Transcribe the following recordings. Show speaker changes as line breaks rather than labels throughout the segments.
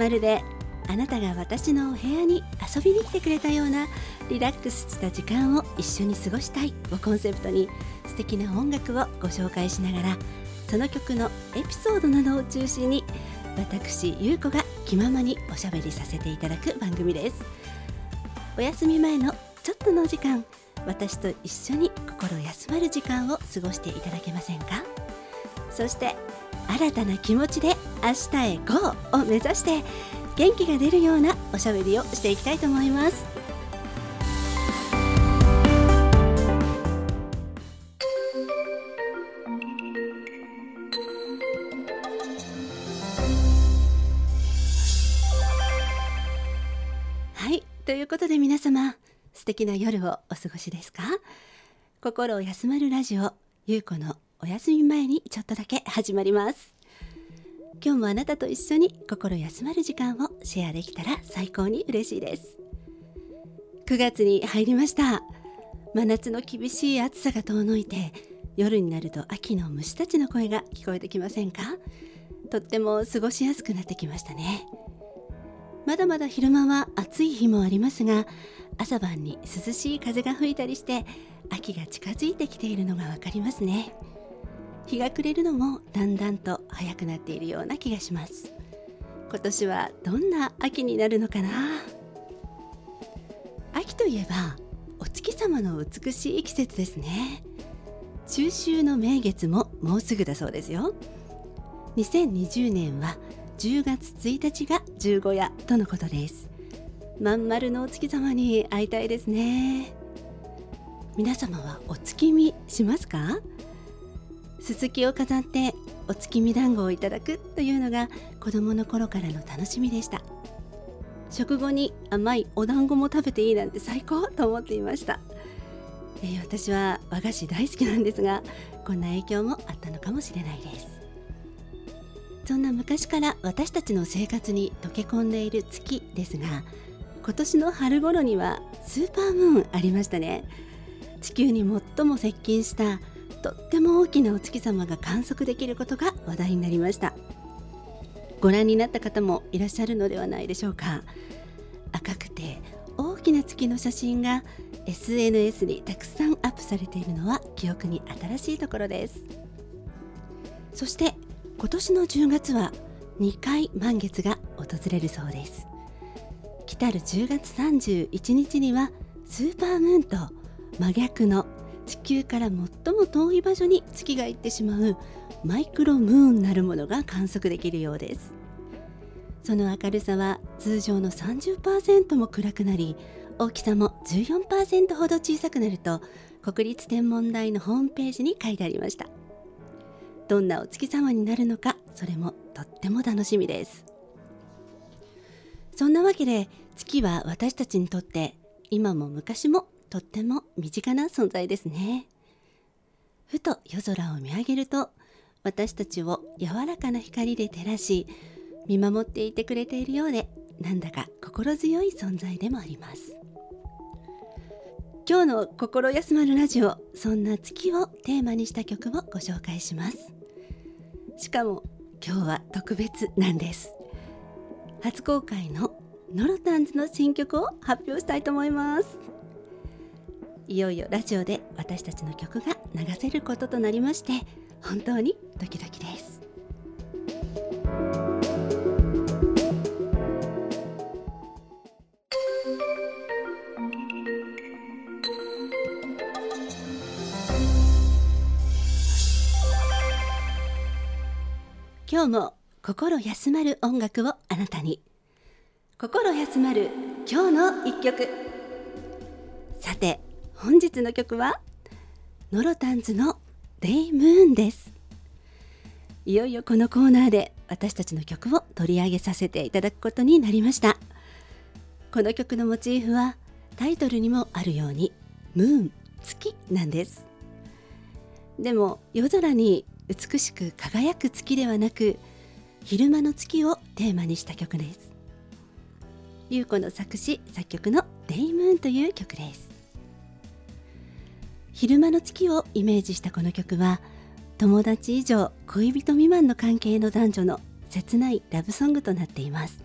まるであなたが私のお部屋に遊びに来てくれたようなリラックスした時間を一緒に過ごしたいをコンセプトに素敵な音楽をご紹介しながらその曲のエピソードなどを中心に私ゆうこが気ままにおしゃべりさせていただく番組です。お休み前のちょっとの時間私と一緒に心休まる時間を過ごしていただけませんか？そして新たな気持ちで明日へ GO! を目指して元気が出るようなおしゃべりをしていきたいと思いますはいということで皆様素敵な夜をお過ごしですか？心を休まるラジオゆうこのお休み前にちょっとだけ始まります。今日もあなたと一緒に心休まる時間をシェアできたら最高に嬉しいです。9月に入りました。真夏の厳しい暑さが遠のいて夜になると秋の虫たちの声が聞こえてきませんか？とっても過ごしやすくなってきましたね。まだまだ昼間は暑い日もありますが朝晩に涼しい風が吹いたりして秋が近づいてきているのがわかりますね。日が暮れるのもだんだんと早くなっているような気がします。今年はどんな秋になるのかな？秋といえばお月様の美しい季節ですね。中秋の名月ももうすぐだそうですよ。2020年は10月1日が十五夜とのことです。まん丸のお月様に会いたいですね。皆様はお月見しますか？すすきを飾ってお月見団子をいただくというのが子供の頃からの楽しみでした。食後に甘いお団子も食べていいなんて最高と思っていました、えー、私は和菓子大好きなんですがこんな影響もあったのかもしれないです。そんな昔から私たちの生活に溶け込んでいる月ですが今年の春頃にはスーパームーンありましたね。地球に最も接近したとっても大きなお月様が観測できることが話題になりました。ご覧になった方もいらっしゃるのではないでしょうか。赤くて大きな月の写真が SNS にたくさんアップされているのは記憶に新しいところです。そして今年の10月は2回満月が訪れるそうです。来たる10月31日にはスーパームーンと真逆の地球から最も遠い場所に月が行ってしまうマイクロムーンなるものが観測できるようです。その明るさは通常の30%も暗くなり大きさも14%ほど小さくなると国立天文台のホームページに書いてありました。どんなお月様になるのかそれもとっても楽しみです。そんなわけで月は私たちにとって今も昔もとっても身近な存在ですね。ふと夜空を見上げると私たちを柔らかな光で照らし見守っていてくれているようでなんだか心強い存在でもあります。今日の心休まるラジオそんな月をテーマにした曲をご紹介します。しかも今日は特別なんです。初公開のノロタンズの新曲を発表したいと思います。いよいよラジオで私たちの曲が流せることとなりまして本当にドキドキです。今日も心休まる音楽をあなたに。心休まる今日の一曲。さて本日の曲はノロタンズのデイムーンです。いよいよこのコーナーで私たちの曲を取り上げさせていただくことになりました。この曲のモチーフはタイトルにもあるようにムーン月なんです。でも夜空に美しく輝く月ではなく昼間の月をテーマにした曲です。優子の作詞作曲のデイムーンという曲です。昼間の月をイメージしたこの曲は友達以上恋人未満の関係の男女の切ないラブソングとなっています。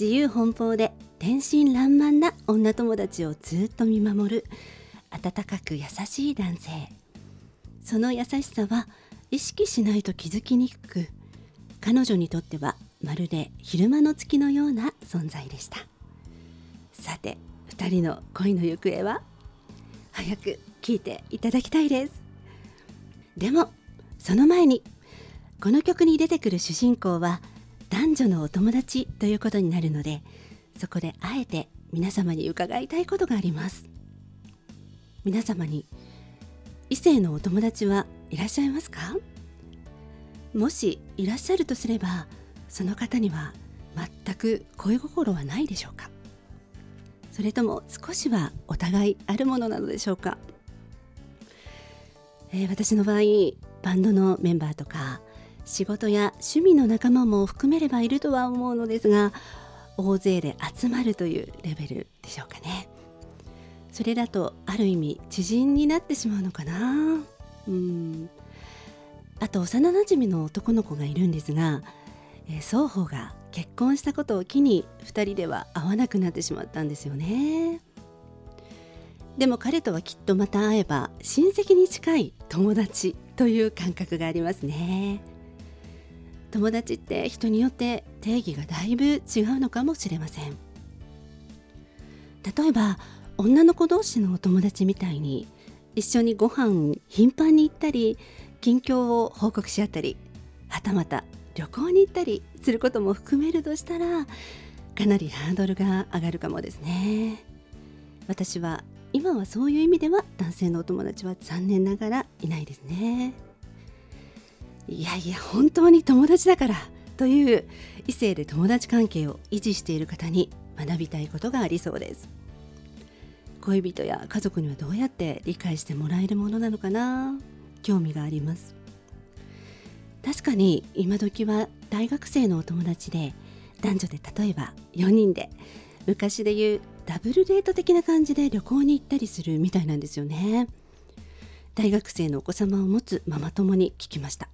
自由奔放で天真爛漫な女友達をずっと見守る温かく優しい男性。その優しさは意識しないと気づきにくく彼女にとってはまるで昼間の月のような存在でした。さて2人の恋の行方は？早く聞いていただきたいです。でもその前にこの曲に出てくる主人公は男女のお友達ということになるのでそこであえて皆様に伺いたいことがあります。皆様に異性のお友達はいらっしゃいますか？もしいらっしゃるとすればその方には全く恋心はないでしょうか？それとも少しはお互いあるものなのでしょうか、えー、私の場合バンドのメンバーとか仕事や趣味の仲間も含めればいるとは思うのですが大勢で集まるというレベルでしょうかね。それだとある意味知人になってしまうのかな？うん。あと幼なじみの男の子がいるんですが、えー、双方が結婚したことを機に2人では会わなくなってしまったんですよね。でも彼とはきっとまた会えば親戚に近い友達という感覚がありますね。友達って人によって定義がだいぶ違うのかもしれません。例えば女の子同士のお友達みたいに一緒にご飯頻繁に行ったり近況を報告し合ったりはたまた旅行に行ったりすることも含めるとしたらかなりハードルが上がるかもですね。私は今はそういう意味では男性のお友達は残念ながらいないですね。いやいや本当に友達だからという異性で友達関係を維持している方に学びたいことがありそうです。恋人や家族にはどうやって理解してもらえるものなのかな。興味があります。確かに今時は大学生のお友達で男女で例えば4人で昔で言うダブルデート的な感じで旅行に行ったりするみたいなんですよね。大学生のお子様を持つママ友に聞きました。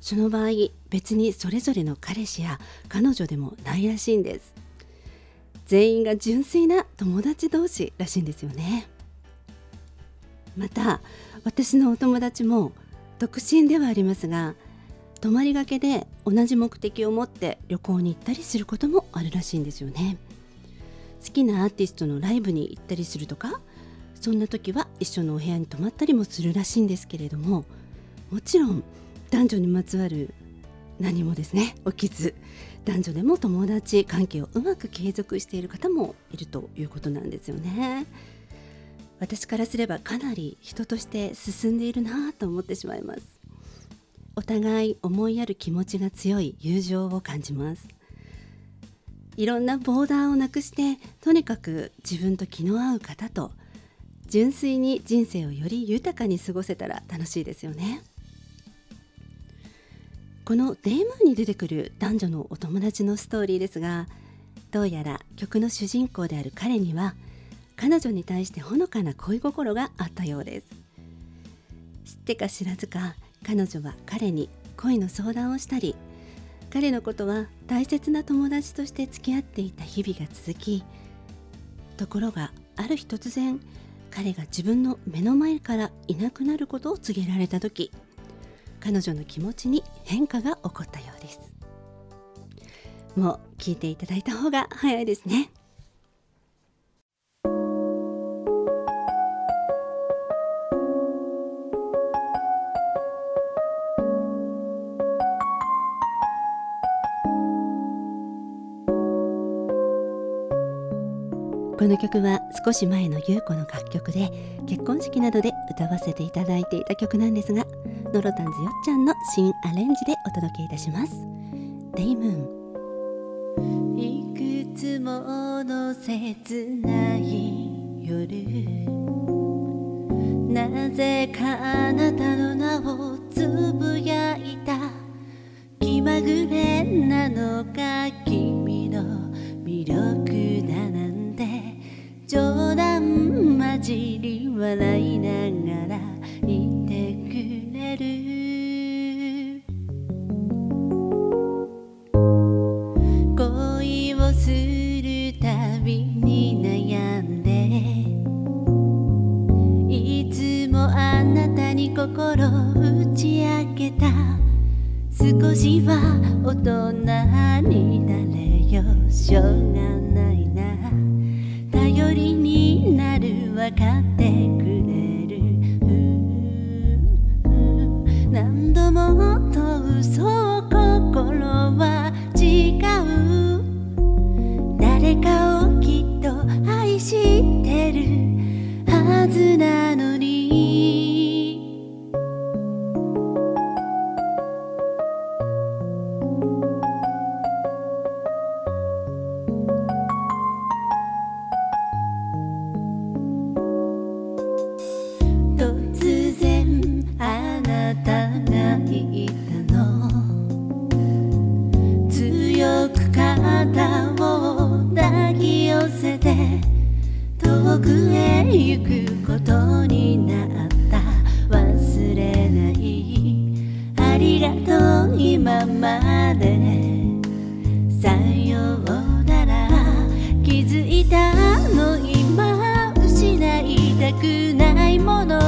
その場合別にそれぞれの彼氏や彼女でもないらしいんです。全員が純粋な友達同士らしいんですよね。また私のお友達も独身ではありますが泊まりがけで同じ目的を持って旅行に行ったりすることもあるらしいんですよね。好きなアーティストのライブに行ったりするとかそんな時は一緒のお部屋に泊まったりもするらしいんですけれどももちろん男女にまつわる何もですね起きず男女でも友達関係をうまく継続している方もいるということなんですよね。私からすればかなり人として進んでいるなと思ってしまいます。お互い思いやる気持ちが強い友情を感じます。いろんなボーダーをなくしてとにかく自分と気の合う方と純粋に人生をより豊かに過ごせたら楽しいですよね。この「デームーン」に出てくる男女のお友達のストーリーですがどうやら曲の主人公である彼には彼女に対してほのかな恋心があったようです。知ってか知らずか彼女は彼に恋の相談をしたり彼のことは大切な友達として付き合っていた日々が続きところがある日突然彼が自分の目の前からいなくなることを告げられた時彼女の気持ちに変化が起こったようです。もう聞いていただいた方が早いですね。この曲は少し前の優子の楽曲で結婚式などで歌わせていただいていた曲なんですがノロタンズよっちゃんの新アレンジでお届けいたします。デイムーンいくつもの切ない夜。なぜかあなたの名をつぶやいた。気まぐれなのか君の魅力。じり笑いながら誰かをきっと愛してるはずな遠くへ行くことになった。忘れないありがとう今までさようなら。気づいたの今失いたくないもの。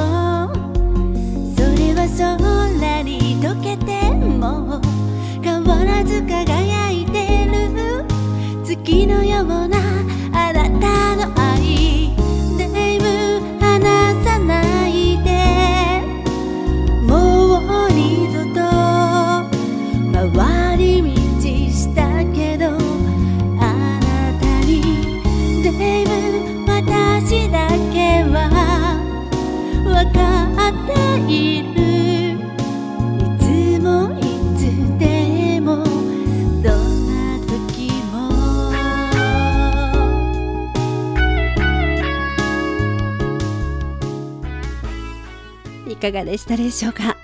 それは空に溶けても。変わらず輝いてる。月のようなかがでしたでしょうか？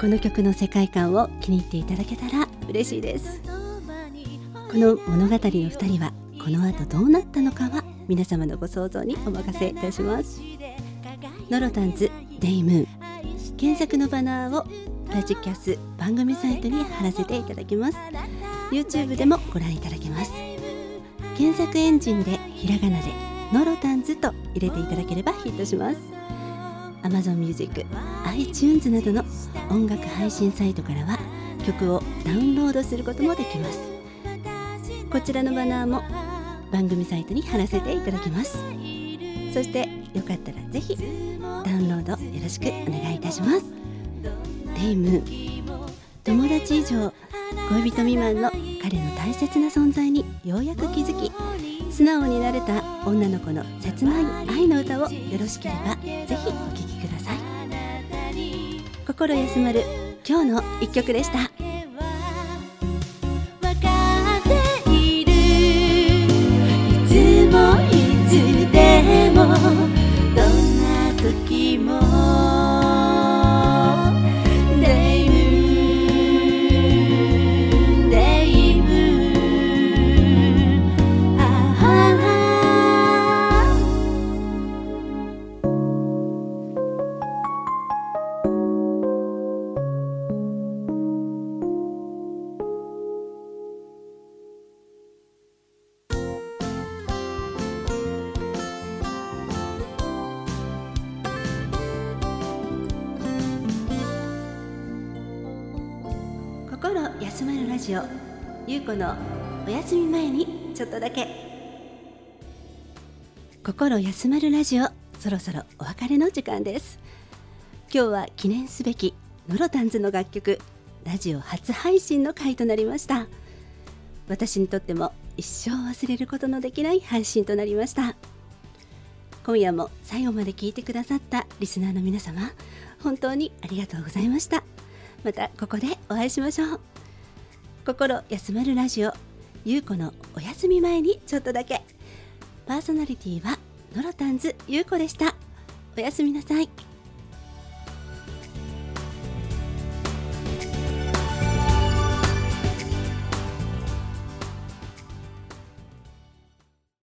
この曲の世界観を気に入っていただけたら嬉しいです。この物語の2人はこの後どうなったのかは皆様のご想像にお任せいたします。ノロタンズデイムーン。検索のバナーをラジキャス番組サイトに貼らせていただきます。YouTube でもご覧いただけます。検索エンジンでひらがなでノロタンズと入れていただければヒットします。Amazon Music、iTunes などの音楽配信サイトからは曲をダウンロードすることもできます。こちらのバナーも番組サイトに貼らせていただきます。そしてよかったらぜひダウンロードよろしくお願いいたします。デイム友達以上恋人未満の彼の大切な存在にようやく気づき素直になれた女の子の切ない愛の歌をよろしければぜひお聴きください。心休まる今日の一曲でした。いつでもどんな時も心休まるラジオ。ゆうこのお休み前にちょっとだけ。心休まるラジオそろそろお別れの時間です。今日は記念すべきノロタンズの楽曲ラジオ初配信の回となりました。私にとっても一生忘れることのできない配信となりました。今夜も最後まで聞いてくださったリスナーの皆様本当にありがとうございました。またここでお会いしましょう。心休まるラジオ。ゆうこのお休み前にちょっとだけ。パーソナリティはノロタンズゆうこでした。おやすみなさい。